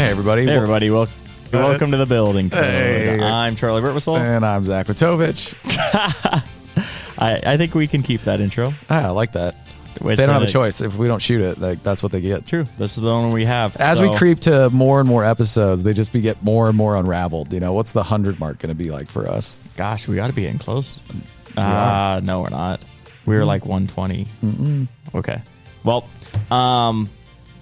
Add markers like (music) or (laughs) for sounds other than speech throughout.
Hey, everybody. Hey, everybody. Welcome to the building. Code. Hey. I'm Charley Burtwhistle. And I'm Zach Matovich. (laughs) I, I think we can keep that intro. Ah, I like that. Which, They don't have a choice. If we don't shoot it, like that's what they get. True. This is the only we have. As we creep to more and more episodes, they just be get more and more unraveled. You know, what's the hundred mark going to be like for us? Gosh, we got to be getting close. Uh, no, we're not. We're like 120. Okay. Well, um,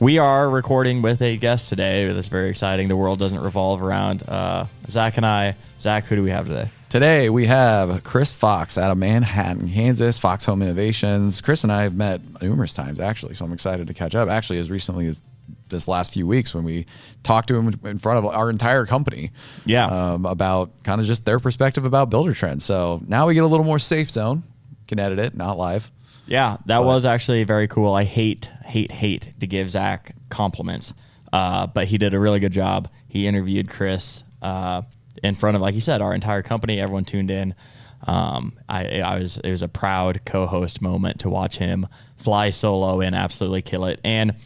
we are recording with a guest today. That's very exciting. The world doesn't revolve around uh, Zach and I. Zach, who do we have today? Today we have Chris Fox out of Manhattan, Kansas, Fox Home Innovations. Chris and I have met numerous times actually, so I'm excited to catch up. Actually, as recently as this last few weeks when we talked to him in front of our entire company. Yeah. Um, about kind of just their perspective about builder trends. So now we get a little more safe zone. Can edit it, not live. Yeah, that was actually very cool. I hate, hate, hate to give Zach compliments, uh, but he did a really good job. He interviewed Chris uh, in front of, like he said, our entire company. Everyone tuned in. Um, I, I was it was a proud co-host moment to watch him fly solo and absolutely kill it. And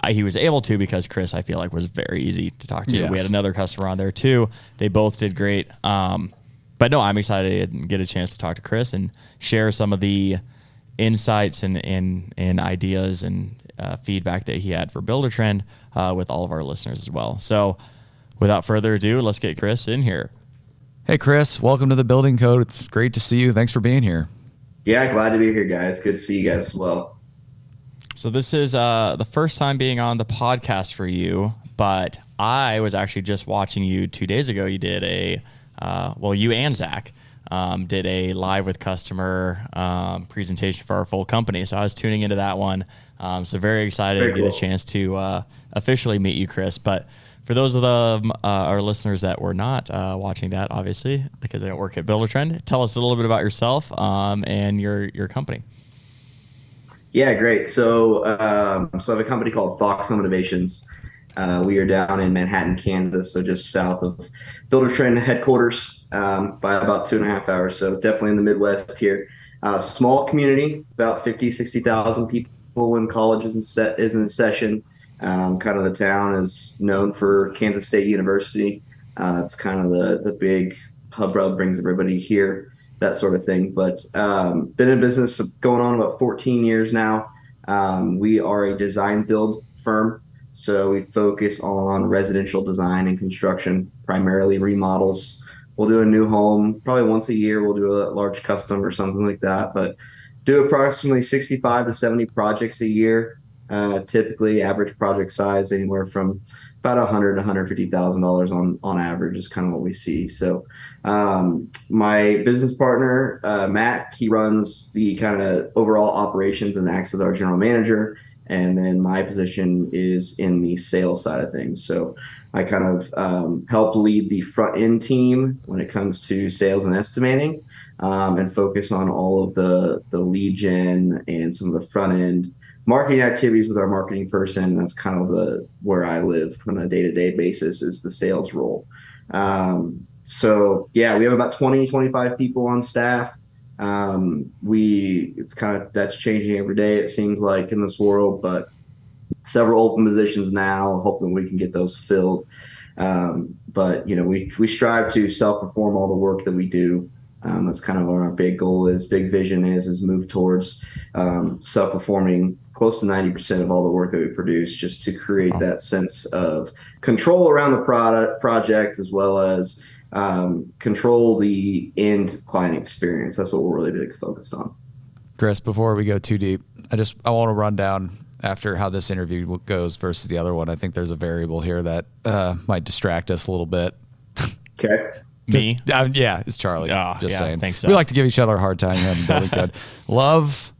I, he was able to because Chris, I feel like, was very easy to talk to. Yes. We had another customer on there too. They both did great. Um, but no, I'm excited to get a chance to talk to Chris and share some of the insights and and, and ideas and uh, feedback that he had for Buildertrend uh, with all of our listeners as well. So, without further ado, let's get Chris in here. Hey, Chris, welcome to the Building Code. It's great to see you. Thanks for being here. Yeah, glad to be here, guys. Good to see you guys as well. So this is uh, the first time being on the podcast for you, but I was actually just watching you two days ago. You did a uh, well, you and Zach um, did a live with customer um, presentation for our full company. So I was tuning into that one. Um, so very excited Very to get a chance to uh, officially meet you, Chris. But for those of the uh, our listeners that were not uh, watching that, obviously because they don't work at Buildertrend, tell us a little bit about yourself um, and your your company. Yeah, great. So, um, so I have a company called Fox Home Innovations. Uh, we are down in Manhattan, Kansas, so just south of Buildertrend headquarters um, by about two and a half hours. So definitely in the Midwest here. Uh, small community, about 50, 60,000 people when college is in, set, is in session. Um, kind of the town is known for Kansas State University. Uh, it's kind of the, the big hub rub brings everybody here, that sort of thing. But um, been in business going on about 14 years now. Um, we are a design build firm. So we focus on residential design and construction, primarily remodels. We'll do a new home probably once a year. We'll do a large custom or something like that, but do approximately 65 to 70 projects a year. Uh, typically, average project size anywhere from about 100 to 150 thousand dollars on on average is kind of what we see. So, um, my business partner uh, Matt, he runs the kind of overall operations and acts as our general manager and then my position is in the sales side of things. So I kind of um, help lead the front end team when it comes to sales and estimating, um, and focus on all of the the lead gen and some of the front end marketing activities with our marketing person. That's kind of the where I live on a day to day basis is the sales role. Um, so yeah, we have about 20, 25 people on staff um, we it's kind of that's changing every day it seems like in this world but several open positions now hoping we can get those filled. Um, but you know we we strive to self-perform all the work that we do. Um, that's kind of what our big goal is big vision is is move towards um, self-performing close to 90% of all the work that we produce just to create that sense of control around the product project as well as um, control the end client experience. That's what we're really big focused on. Chris, before we go too deep, I just I want to run down after how this interview goes versus the other one. I think there's a variable here that uh, might distract us a little bit. (laughs) Okay. Me, Just- uh, yeah, it's Charley. Ah, just yeah, saying. thanks, we like to give each other a hard time here on the building code. Love,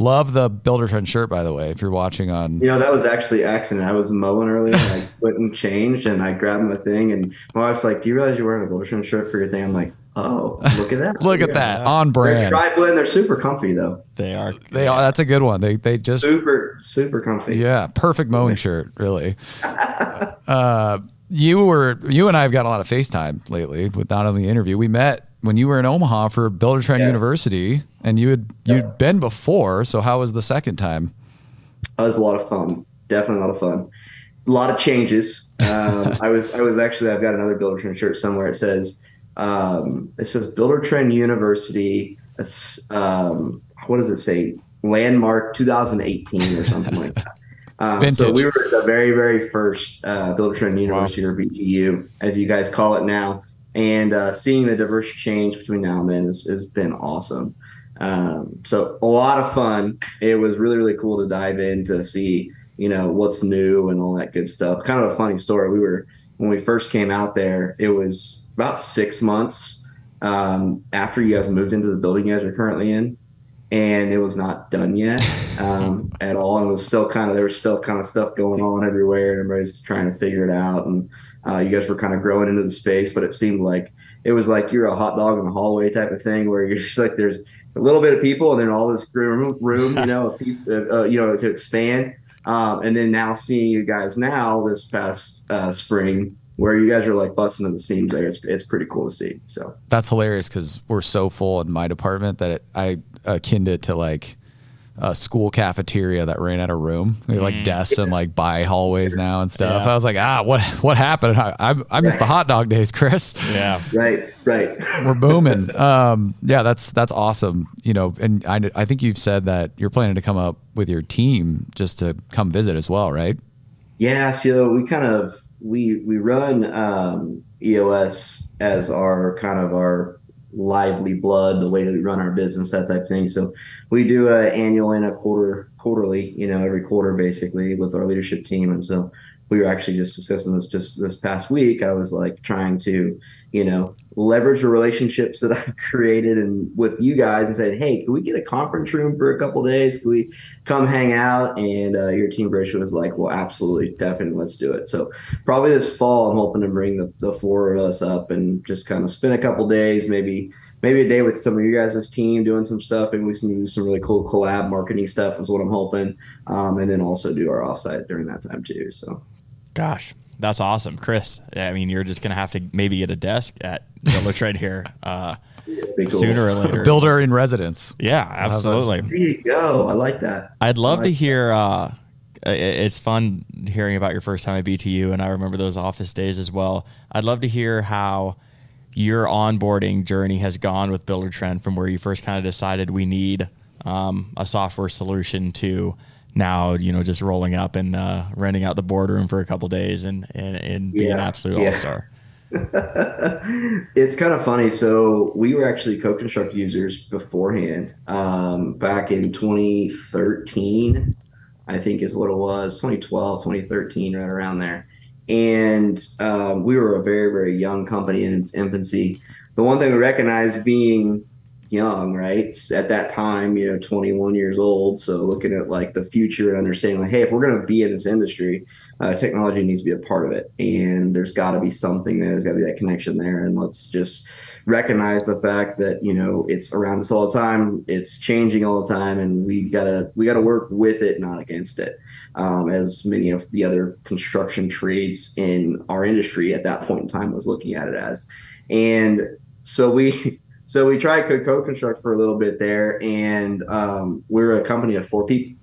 love the Buildertrend shirt, by the way. If you're watching on, You know, that was actually accident. I was mowing earlier and I (laughs) went and changed and I grabbed my thing and my wife's like, Do you realize you're wearing a Goldstone shirt for your thing? I'm like, Oh, look at that. (laughs) look at that on brand." They're brand. tri blend. They're super comfy though. they are. They are. That's a good one. They they just Super, super comfy. Yeah, perfect mowing (laughs) shirt, really. uh, you were you and I have got a lot of FaceTime lately with not only the interview. We met when you were in Omaha for Buildertrend Yeah. University, and you had you'd been before. So how was the second time? That was a lot of fun. Definitely a lot of fun. a lot of changes. Um, (laughs) I was I was actually I've got another Buildertrend shirt somewhere. It says um, it says Buildertrend University. Um, what does it say? Landmark 2018 or something like that. (laughs) Um, so we were the very very first uh, Buildertrend University wow. or BTU, as you guys call it now. And uh, seeing the diverse change between now and then has, has been awesome. Um, so a lot of fun. It was really really cool to dive in to see you know what's new and all that good stuff. Kind of a funny story. We were when we first came out there. It was about six months um, after you guys moved into the building you guys are currently in, and it was not done yet um, at all. And it was still kind of there was still kind of stuff going on everywhere, and everybody's trying to figure it out. And uh, you guys were kind of growing into the space, but it seemed like it was like you're a hot dog in the hallway type of thing, where (laughs) you're just like there's a little bit of people, and then all this room, room you know, (laughs) uh, you know, to expand. Um, and then now seeing you guys now this past uh, spring, where you guys are like busting in the seams there, it's, it's pretty cool to see. So that's hilarious because we're so full in my department that it, I akin it to like a school cafeteria that ran out of room. We like mm. desks and like by hallways now and stuff. Yeah. I was like, ah, what what happened? I I, I miss right. the hot dog days, Chris. Yeah. Right. Right. We're booming. um, yeah, that's that's awesome. You know, and I I think you've said that you're planning to come up with your team just to come visit as well, right? Yeah. So we kind of we we run um, EOS as our kind of our lively blood, the way that we run our business, that type of thing. So we do a annual and a quarter quarterly, you know, every quarter basically with our leadership team. And so we were actually just discussing this just this past week. I was like trying to, you know, leverage the relationships that (laughs) I've created and with you guys and said, hey, can we get a conference room for a couple days? Can we come hang out? And uh, your team Brisha was like, well, absolutely, definitely, let's do it. So probably this fall, I'm hoping to bring the, the four of us up and just kind of spend a couple days, maybe maybe a day with some of you guys' team doing some stuff and we can do some really cool collab marketing stuff is what I'm hoping. Um, and then also do our offsite during that time too. So Gosh, that's awesome, Chris. I mean, you're just gonna have to maybe get a desk at Buildertrend here (laughs) uh, cool. sooner or later. Builder in residence. Yeah, absolutely. There you go. I like that. I'd love like to hear. Uh, it's fun hearing about your first time at BTU, and I remember those office days as well. I'd love to hear how your onboarding journey has gone with Buildertrend from where you first kind of decided we need um, a software solution to now you know just rolling up and uh, renting out the boardroom for a couple days and and, and be yeah. an absolute yeah. all star. (laughs) it's kind of funny. So we were actually CoConstruct users beforehand. Um, back in 2013, I think is what it was. 2012, 2013, right around there. And um, we were a very, very young company in its infancy. The one thing we recognized being young, right? At that time, you know, 21 years old. So looking at like the future and understanding, like, hey, if we're going to be in this industry, uh, technology needs to be a part of it. And there's got to be something there. There's got to be that connection there. And let's just recognize the fact that you know it's around us all the time. It's changing all the time, and we gotta we gotta work with it, not against it. Um, as many of the other construction trades in our industry at that point in time was looking at it as. And so we so we tried CoConstruct for a little bit there, and um, we are a company of four people.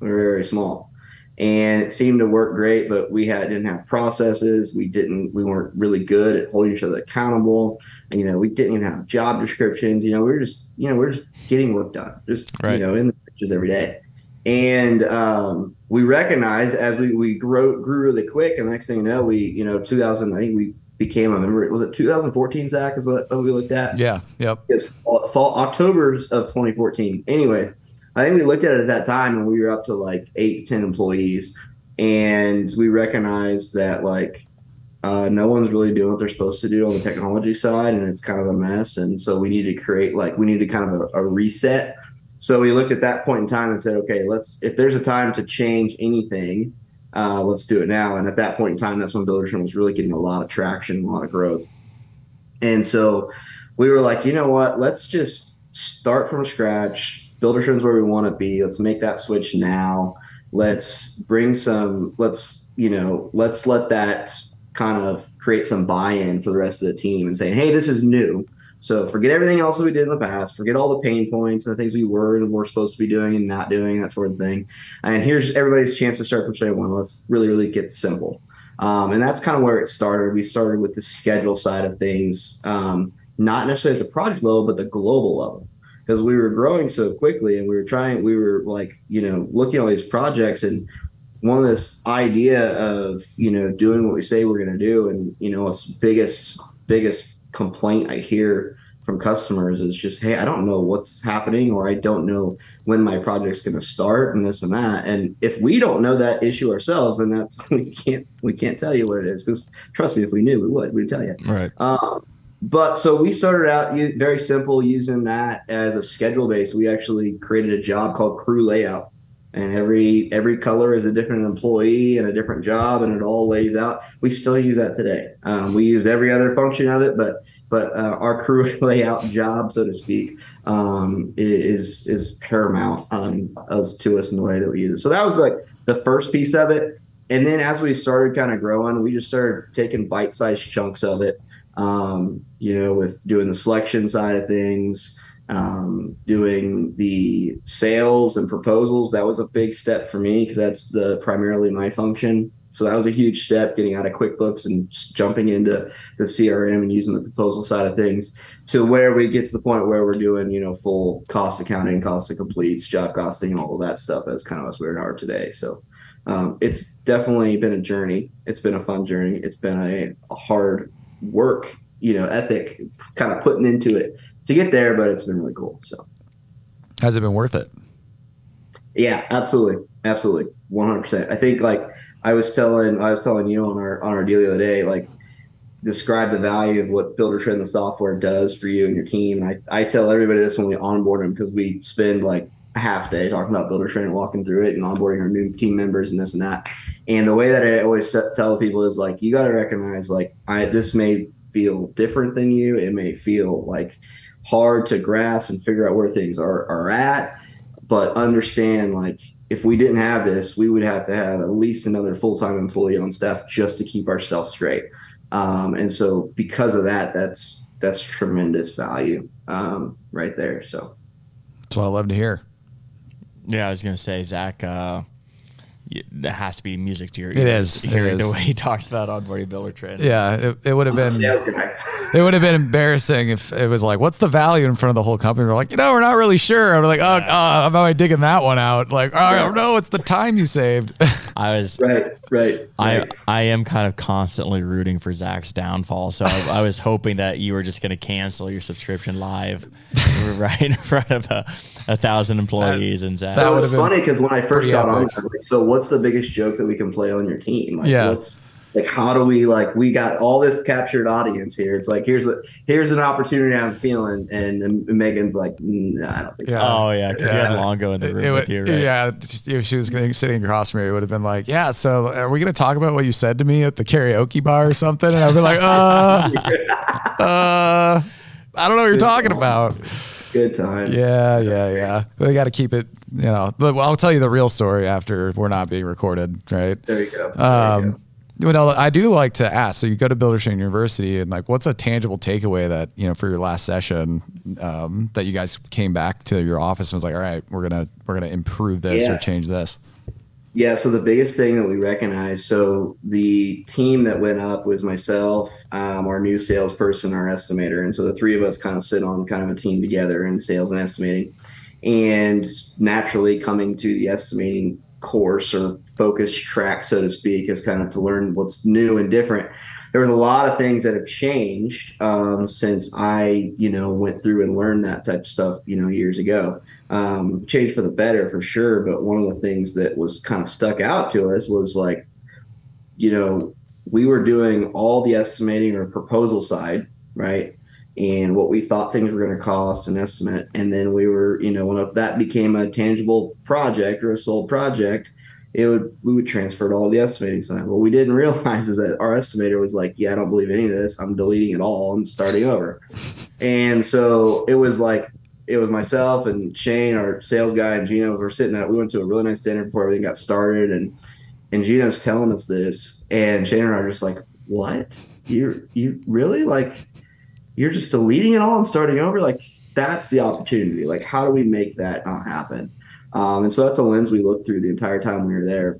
We are very small, and it seemed to work great. But we had didn't have processes. We didn't. We weren't really good at holding each other accountable. And, You know, we didn't even have job descriptions. You know, we were just you know we are just getting work done, just right. you know in the pitches every day. And um, we recognized as we we grew grew really quick, and the next thing you know, we you know 2000 I think we became a member. Was it 2014, Zach? Is what we looked at? Yeah. Yep. It's fall, fall October's of 2014. Anyways, I think we looked at it at that time, and we were up to like eight to ten employees, and we recognized that like uh, no one's really doing what they're supposed to do on the technology side, and it's kind of a mess. And so we need to create like we need to kind of a, a reset. So we looked at that point in time and said, okay, let's if there's a time to change anything uh, let's do it now. And at that point in time, that's when Buildertrend was really getting a lot of traction, a lot of growth. And so we were like, you know what? Let's just start from scratch. Buildertrend's where we want to be. Let's make that switch now. Let's bring some, let's, you know, let's let that kind of create some buy in for the rest of the team and say, hey, this is new. So forget everything else that we did in the past. Forget all the pain points and the things we were and were supposed to be doing and not doing, that sort of thing. And here's everybody's chance to start from square one. Let's really, really get simple. Um, and that's kind of where it started. We started with the schedule side of things, um, not necessarily at the project level, but the global level. Because we were growing so quickly and we were trying, we were like, you know, looking at all these projects and one of this idea of, you know, doing what we say we're going to do. And, you know, its biggest, biggest complaint I hear from customers is just, hey, I don't know what's happening or I don't know when my project's going to start and this and that. And if we don't know that issue ourselves, then that's (laughs) we can't we can't tell you what it is because trust me, if we knew, we would we'd tell you. Right. Um, but so we started out very simple using that as a schedule base. We actually created a job called crew layout and every every color is a different employee and a different job and it all lays out. We still use that today. Um, we use every other function of it but but uh, our crew (laughs) layout job so to speak um, is is paramount um, as to us in the way that we use it. So that was like the first piece of it. And then as we started kind of growing we just started taking bite-sized chunks of it um, you know with doing the selection side of things um, doing the sales and proposals. That was a big step for me because that's the primarily my function. So that was a huge step getting out of QuickBooks and jumping into the CRM and using the proposal side of things to where we get to the point where we're doing, you know, full cost accounting, cost of completes, job costing, and all of that stuff as kind of as we are today. So um, it's definitely been a journey. It's been a fun journey. It's been a hard work, you know, ethic kind of putting into it to get there, but it's been really cool. So, has it been worth it? Yeah, absolutely, absolutely, one hundred percent. I think like I was telling I was telling you on our on our deal the other day, like describe the value of what Buildertrend the software does for you and your team. And I, I tell everybody this when we onboard them because we spend like a half day talking about Buildertrend and walking through it and onboarding our new team members and this and that. And the way that I always tell people is like, you got to recognize like I this may feel different than you. It may feel like hard to grasp and figure out where things are, are at. But understand, like, if we didn't have this, we would have to have at least another full time employee on staff just to keep our stuff straight. Um, and so, because of that, that's that's tremendous value um, right there. So, that's what I love to hear. Yeah, I was gonna say, Zach. Uh, that has to be music to your ears. It is. Hearing it is. the way he talks about onboarding Buildertrend. Yeah, it, it would have been. It would have been embarrassing if it was like, "What's the value in front of the whole company?" We're like, you know, we're not really sure. I'm like, oh, uh, am I digging that one out? Like, oh, I don't know. It's the time you saved. (laughs) I was right, right. I I am kind of constantly rooting for Zach's downfall. So I, I was hoping that you were just going to cancel your subscription live, (laughs) right in front of a, a thousand employees that, and Zach. That was funny because when I first got on, I was like, so what's the biggest joke that we can play on your team? Like, yeah. What's, like how do we like we got all this captured audience here? It's like here's a here's an opportunity i'm feeling and, and megan's like nah, i don't think yeah. so oh yeah because yeah. you had longo in the room it, with you right? yeah if she was sitting across from me it would have been like yeah so are we going to talk about what you said to me at the karaoke bar or something? And i'd be like (laughs) uh uh i don't know what you're talking about. Good times. Yeah yeah yeah. We got to keep it you know i'll tell you the real story after we're not being recorded right? There you go. There um you go well, I do like to ask. So you go to Buildertrend University, and like, what's a tangible takeaway that you know for your last session um, that you guys came back to your office and was like, all right, we're gonna we're gonna improve this yeah. or change this. Yeah. So the biggest thing that we recognize, so the team that went up was myself, um, our new salesperson, our estimator, and so the three of us kind of sit on kind of a team together in sales and estimating, and naturally coming to the estimating course or focus track, so to speak, is kind of to learn what's new and different. There was a lot of things that have changed um, since I, you know, went through and learned that type of stuff, you know, years ago. Um, changed for the better for sure, but one of the things that was kind of stuck out to us was like, you know, we were doing all the estimating or proposal side, right? And what we thought things were going to cost an estimate. And then we were, you know, when that became a tangible project or a sold project, it would we would transfer to all the estimating side. What we didn't (laughs) realize is that our estimator was like, "Yeah, I don't believe any of this. I'm deleting it all and starting over." (laughs) and so it was like it was myself and Shane, our sales guy, and Gino were sitting at. We went to a really nice dinner before everything got started, and and Gino's telling us this, and Shane and I are just like, "What? You you really like?" You're just deleting it all and starting over. Like that's the opportunity. Like how do we make that not happen? Um, and so that's a lens we looked through the entire time we were there.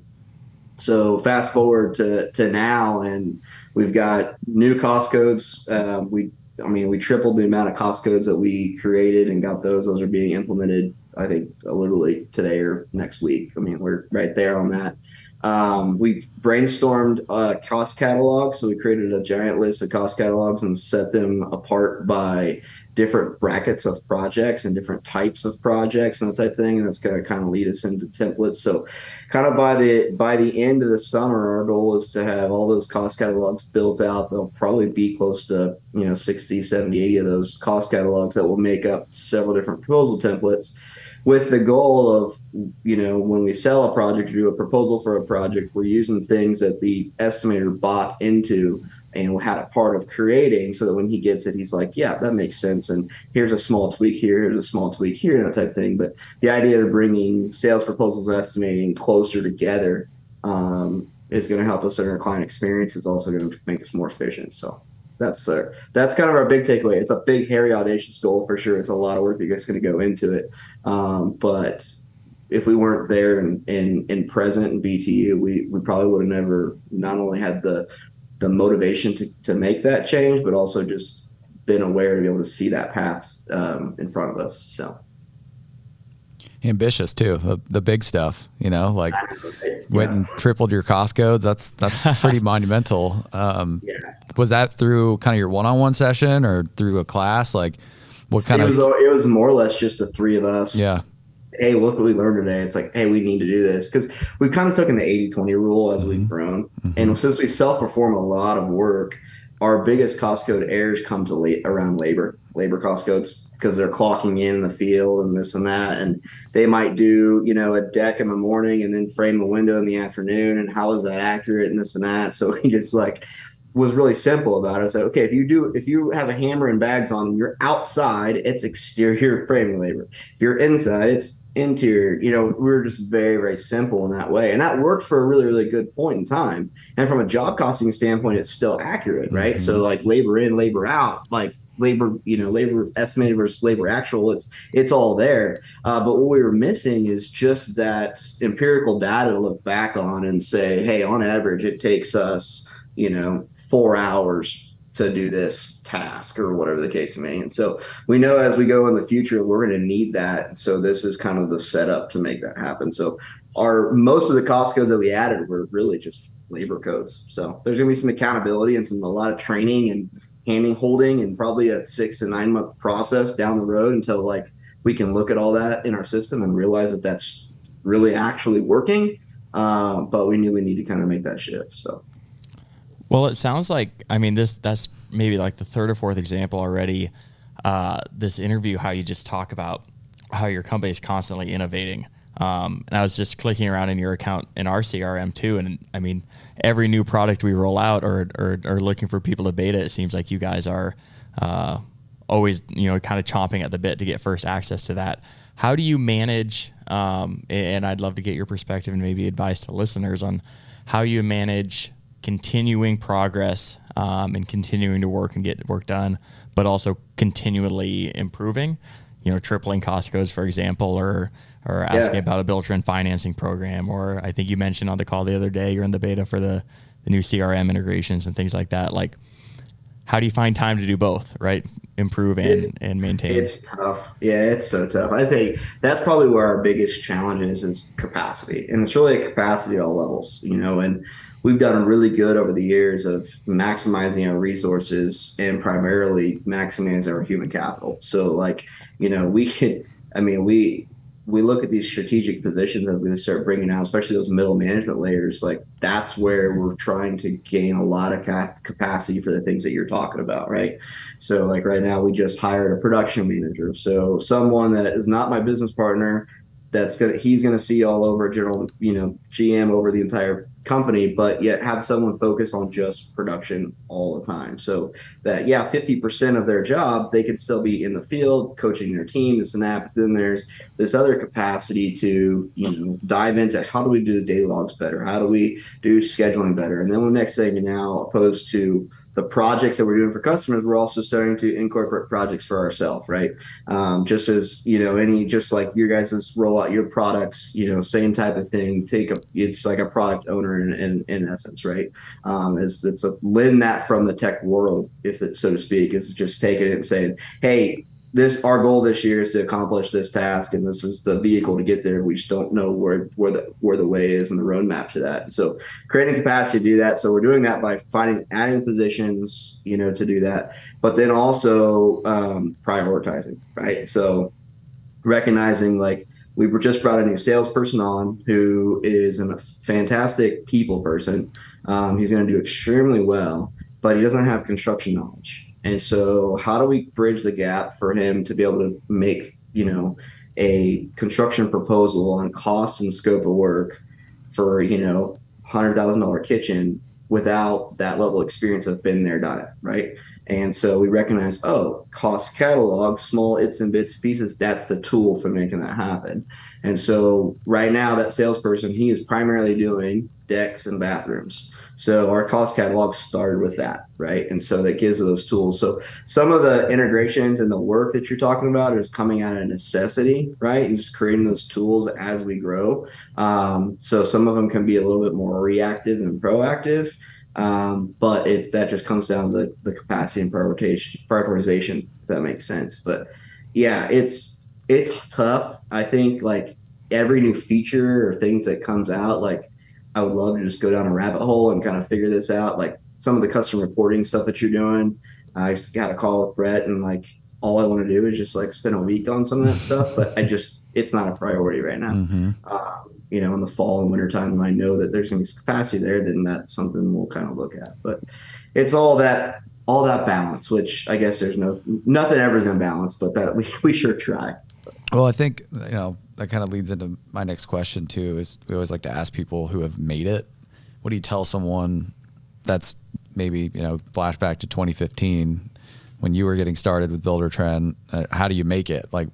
So fast forward to to now, and we've got new cost codes. Uh, we, I mean, we tripled the amount of cost codes that we created and got those. Those are being implemented. I think literally today or next week. I mean, we're right there on that. Um, we brainstormed cost catalog. So we created a giant list of cost catalogs and set them apart by different brackets of projects and different types of projects and that type of thing. And that's going to kind of lead us into templates. So kind of by the by the end of the summer, our goal is to have all those cost catalogs built out. There'll probably be close to, you know, 60, 70, 80 of those cost catalogs that will make up several different proposal templates with the goal of you know when we sell a project or do a proposal for a project we're using things that the estimator bought into and had a part of creating so that when he gets it he's like yeah that makes sense. And here's a small tweak here here's a small tweak here that type of thing. But the idea of bringing sales proposals and estimating closer together um, is going to help us in our client experience. It's also going to make us more efficient. So that's uh, that's kind of our big takeaway. It's a big, hairy, audacious goal for sure. It's a lot of work that guy's going to go into it. Um, but if we weren't there and in present in BTU, we we probably would have never not only had the the motivation to to make that change, but also just been aware to be able to see that path um, in front of us. So ambitious too. The, the big stuff, you know, like yeah. went and tripled your cost codes. That's that's pretty (laughs) monumental. Um, yeah. Was that through kind of your one-on-one session or through a class? Like, what kind it of? Was, it was more or less just the three of us. Yeah. Hey, look what we learned today. It's like, hey, we need to do this because we kind of took in the 80-20 rule as mm-hmm. we've grown, mm-hmm. and since we self-perform a lot of work, our biggest cost code errors come to late around labor, labor cost codes because they're clocking in the field and this and that. And they might do, you know, a deck in the morning and then frame a window in the afternoon. And how is that accurate and this and that? So (laughs) he just like was really simple about it. I said, okay, if you do, if you have a hammer and bags on, you're outside, it's exterior (laughs) framing labor. If you're inside, it's interior. You know, we are just very, very simple in that way. And that worked for a really, really good point in time. And from a job costing standpoint, it's still accurate, right? Mm-hmm. So like labor in, labor out, like labor you know labor estimated versus labor actual it's it's all there. Uh, but what we were missing is just that empirical data to look back on and say hey on average it takes us you know four hours to do this task or whatever the case may be. And so we know as we go in the future we're going to need that. So this is kind of the setup to make that happen. So our most of the cost codes that we added were really just labor codes. So there's going to be some accountability and some a lot of training and handing holding and probably a six to nine month process down the road until like we can look at all that in our system and realize that that's really actually working. Uh, but we knew we need to kind of make that shift. So. Well, it sounds like I mean this. That's maybe like the third or fourth example already. Uh, this interview, how you just talk about how your company is constantly innovating. Um, and I was just clicking around in your account in our CRM too, and I mean, every new product we roll out or, or, or looking for people to beta, it seems like you guys are uh, always you know kind of chomping at the bit to get first access to that. How do you manage? Um, and I'd love to get your perspective and maybe advice to listeners on how you manage continuing progress um, and continuing to work and get work done, but also continually improving. You know, tripling cost codes, for example, or or asking yeah. about a build trend financing program, or I think you mentioned on the call the other day you're in the beta for the the new CRM integrations and things like that. Like, how do you find time to do both, right? Improve and, it's, and maintain. It's tough. Yeah, it's so tough. I think that's probably where our biggest challenge is is capacity. And it's really a capacity at all levels, you know, and we've done really good over the years of maximizing our resources and primarily maximizing our human capital. So like, you know, we can I mean, we we look at these strategic positions that we start bringing out, especially those middle management layers, like that's where we're trying to gain a lot of capacity for the things that you're talking about, right? So, like right now, we just hired a production manager. So, someone that is not my business partner that's gonna he's gonna see all over general you know GM over the entire company, but yet have someone focus on just production all the time. So that yeah, fifty percent of their job they could still be in the field coaching their team, this and that. But then there's this other capacity to you know dive into how do we do the day logs better, how do we do scheduling better, and then the next thing now opposed to the projects that we're doing for customers, we're also starting to incorporate projects for ourselves, right? Um, just as you know, any just like your guys' roll out your products, you know, same type of thing. Take a, it's like a product owner in in, in essence, right? Um, is it's a lend that from the tech world, if it, so to speak, is just taking it and saying, hey, this our goal this year is to accomplish this task and this is the vehicle to get there. We just don't know where where the where the way is and the roadmap to that. So creating capacity to do that. So we're doing that by finding adding positions you know to do that but then also um, prioritizing right? So recognizing like we were just brought a new salesperson on who is a fantastic people person. Um, he's going to do extremely well but he doesn't have construction knowledge and so, how do we bridge the gap for him to be able to make, you know, a construction proposal on cost and scope of work for, you know, hundred thousand dollar kitchen without that level of experience of been there, done it, right? And so we recognize, oh, cost catalog, small its and bits pieces, that's the tool for making that happen. And so right now, that salesperson, he is primarily doing decks and bathrooms. So our cost catalog started with that, right? And so that gives those tools. So some of the integrations and the work that you're talking about is coming out of necessity, right? And just creating those tools as we grow. Um, so some of them can be a little bit more reactive and proactive. Um, but it that just comes down to the, the capacity and prioritization prioritization, if that makes sense. But yeah, it's it's tough. I think like every new feature or things that comes out, like I would love to just go down a rabbit hole and kind of figure this out. Like some of the custom reporting stuff that you're doing. I got a call with Brett and like all I want to do is just like spend a week on some of that stuff, but I just it's not a priority right now. Mm-hmm. Um, you know, in the fall and winter time when I know that there's gonna be capacity there, then that's something we'll kind of look at. But it's all that all that balance, which I guess there's no nothing ever is in balance, but that we, (laughs) we sure try. Well, I think you know that kind of leads into my next question too. Is we always like to ask people who have made it. What do you tell someone that's maybe you know flashback to 2015 when you were getting started with Buildertrend? Uh, how do you make it? Like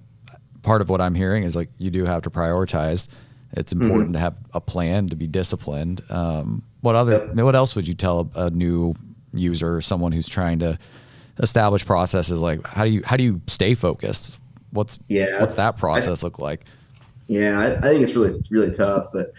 part of what I'm hearing is like you do have to prioritize. It's mm-hmm. important mm-hmm. to have a plan to be disciplined. Um, what other? Yep. What else would you tell a, a new user, or someone who's trying to establish processes? Like how do you how do you stay focused? What's yeah, what's that process I, look like? Yeah, I, I think it's really really tough. But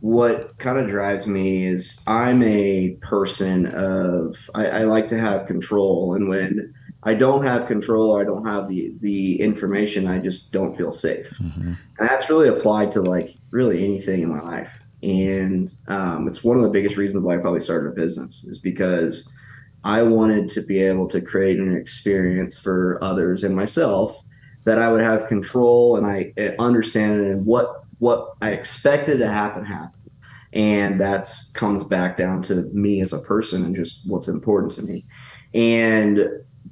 what kind of drives me is I'm a person of I, I, like to have control, and when I don't have control, I don't have the the information, I just don't feel safe. Mm-hmm. And that's really applied to like really anything in my life. And um, it's one of the biggest reasons why I probably started a business is because I wanted to be able to create an experience for others and myself that I would have control and I understand it and what what I expected to happen happen. And that's comes back down to me as a person and just what's important to me. And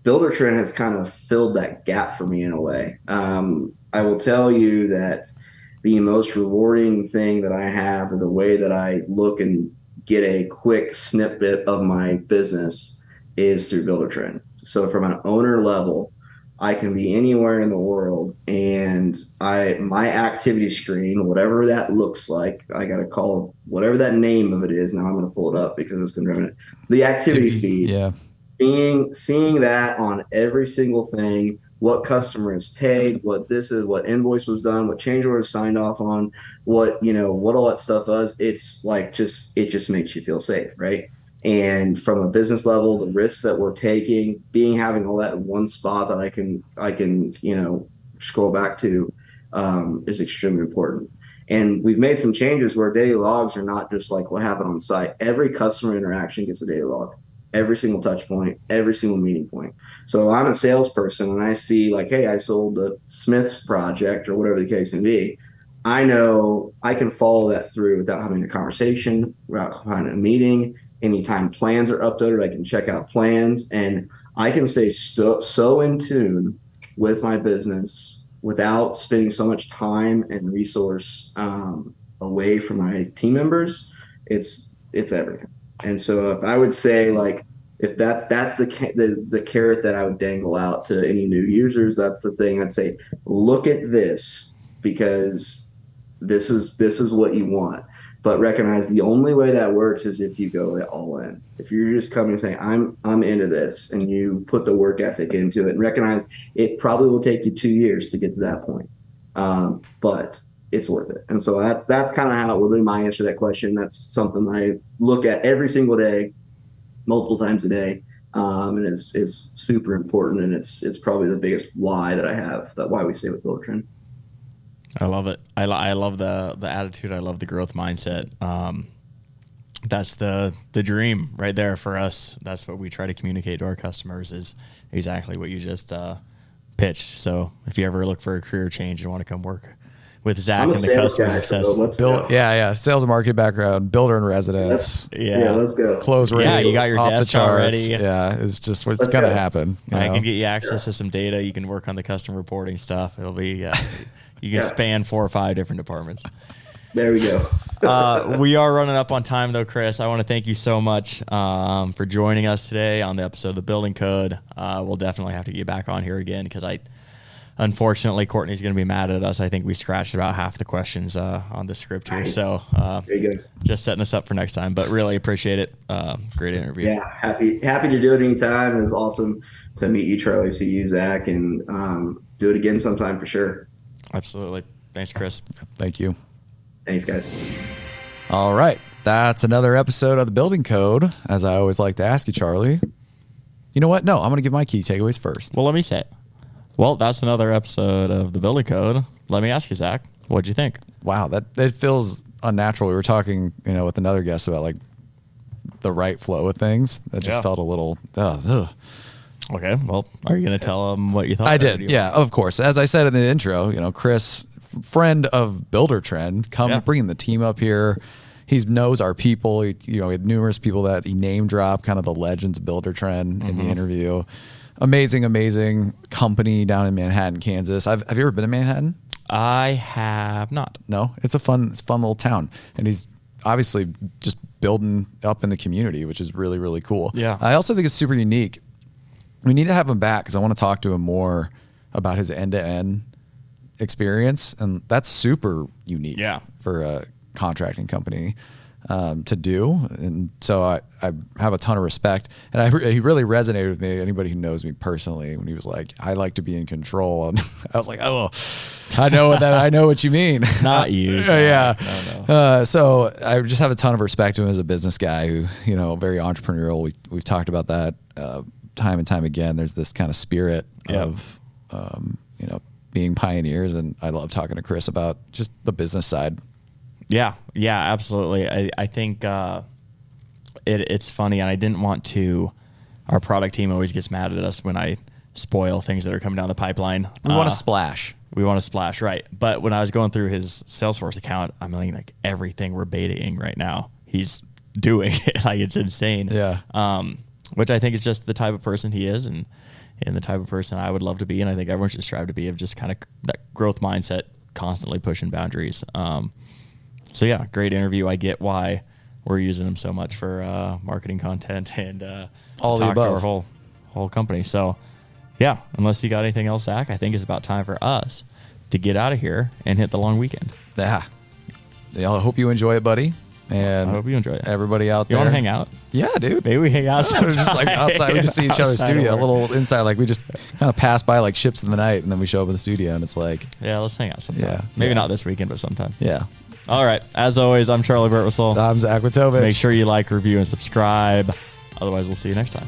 Buildertrend has kind of filled that gap for me in a way. Um, I will tell you that the most rewarding thing that I have, or the way that I look and get a quick snippet of my business, is through Buildertrend. So, from an owner level, I can be anywhere in the world and I my activity screen, whatever that looks like, I gotta call whatever that name of it is. Now I'm gonna pull it up because it's gonna run it. The activity feed. Yeah. Seeing seeing that on every single thing, what customer is paid, what this is, what invoice was done, what change order signed off on, what you know, what all that stuff does. It's like just it just makes you feel safe, right? And from a business level the risks that we're taking being having all that in one spot that i can i can you know scroll back to um, is extremely important. And we've made some changes where daily logs are not just like what happened on site. Every customer interaction gets a daily log. Every single touch point every single meeting point. So i'm a salesperson and i see like hey i sold the smith project or whatever the case may be i know i can follow that through without having a conversation without having a meeting anytime plans are updated, I can check out plans and I can stay st- so in tune with my business without spending so much time and resource um, away from my team members. It's it's everything. And so if I would say like if that's that's the, the the carrot that I would dangle out to any new users, that's the thing I'd say. Look at this because this is this is what you want but recognize the only way that works is if you go all in. If you're just coming and saying, I'm I'm into this and you put the work ethic into it and recognize it probably will take you two years to get to that point. Um, but it's worth it. And so that's that's kind of how it would be my answer to that question. That's something I look at every single day, multiple times a day. Um, and it's it's super important and it's it's probably the biggest why that I have that why we stay with Buildertrend. I love it. I, lo- I love the the attitude. I love the growth mindset. Um, that's the the dream right there for us. That's what we try to communicate to our customers is exactly what you just uh, pitched. So if you ever look for a career change and want to come work with Zach I'm and the sales customer success, so Build, yeah, yeah. Sales and marketing background, builder in residence, Yeah. yeah, let's go. close rate. Yeah, you got your off desk the charts. already. Yeah, it's just what's gonna go. happen. I know? can get you access to some data. You can work on the custom reporting stuff. It'll be uh, (laughs) you can Yeah. span four or five different departments. There we go. (laughs) uh, we are running up on time though, Chris. I want to thank you so much um, for joining us today on the episode of the Building Code. Uh, we'll definitely have to get back on here again because I, unfortunately, Courtney's going to be mad at us. I think we scratched about half the questions uh, on the script here, Nice. so uh, just setting us up for next time. But really appreciate it. Uh, great interview. Yeah, happy happy to do it anytime. It was awesome to meet you, Charley, see you, Zach, and um, do it again sometime for sure. Absolutely. Thanks, Chris. Thank you. Thanks, guys. All right. That's another episode of the Building Code. As I always like to ask you, Charley. You know what? No, I'm going to give my key takeaways first. Well, let me say it. Well, that's another episode of the Building Code. Let me ask you, Zach, what'd you think? Wow, that it feels unnatural. We were talking, you know, with another guest about like the right flow of things. That just Yeah. felt a little. Uh, ugh. Okay, well, are you going to tell them what you thought? I did, yeah, of course. As I said in the intro, you know, Chris, friend of Buildertrend, come Yeah. bringing the team up here. He knows our people. He, you know, he had numerous people that he name dropped, kind of the legends of Buildertrend in Mm-hmm. the interview. Amazing, amazing company down in Manhattan, Kansas. I've, have you ever been to Manhattan? I have not. No, it's a fun, it's a fun little town, and he's obviously just building up in the community, which is really, really cool. Yeah. I also think it's super unique. We need to have him back because I want to talk to him more about his end to end experience, and that's super unique. Yeah. for a contracting company. Um, to do, and so I, I have a ton of respect, and I he really resonated with me. Anybody who knows me personally, when he was like, "I like to be in control," and (laughs) I was like, "Oh, I know what that I know what you mean." (laughs) Not you, (laughs) yeah. No, no. Uh, so I just have a ton of respect to him as a business guy who, you know, very entrepreneurial. We, we've talked about that uh, time and time again. There's this kind of spirit of, um, you know, being pioneers. And I love talking to Chris about just the business side. Yeah, yeah, absolutely. I, I think uh, it, it's funny, and I didn't want to. Our product team always gets mad at us when I spoil things that are coming down the pipeline. We want Uh, to splash. we want to splash, right? But when I was going through his Salesforce account, I'm like, like everything we're betaing right now, he's doing (laughs) it. like it's insane. Yeah. Um, which I think is just the type of person he is, and and the type of person I would love to be, and I think everyone should strive to be of just kind of that growth mindset, constantly pushing boundaries. Um, so yeah, great interview. I get why we're using him so much for uh, marketing content (laughs) and uh, All the talk to above. our whole whole company. So yeah, unless you got anything else, Zach, I think it's about time for us to get out of here and hit the long weekend. Yeah. yeah. I hope you enjoy it, buddy. And I hope you enjoy it. everybody out You there. You want to hang out? Yeah, dude. Maybe we hang out. (laughs) We're just like outside. We just see each other's studio. A little inside, like we just kind of pass by like ships in the night, and then we show up in the studio, and it's like, Yeah, let's hang out sometime. Yeah, Maybe yeah. not this weekend, but sometime. yeah. All right. As always, I'm Charley Burtwhistle. I'm Zach Witovich. Make sure you like, review, and subscribe. Otherwise, we'll see you next time.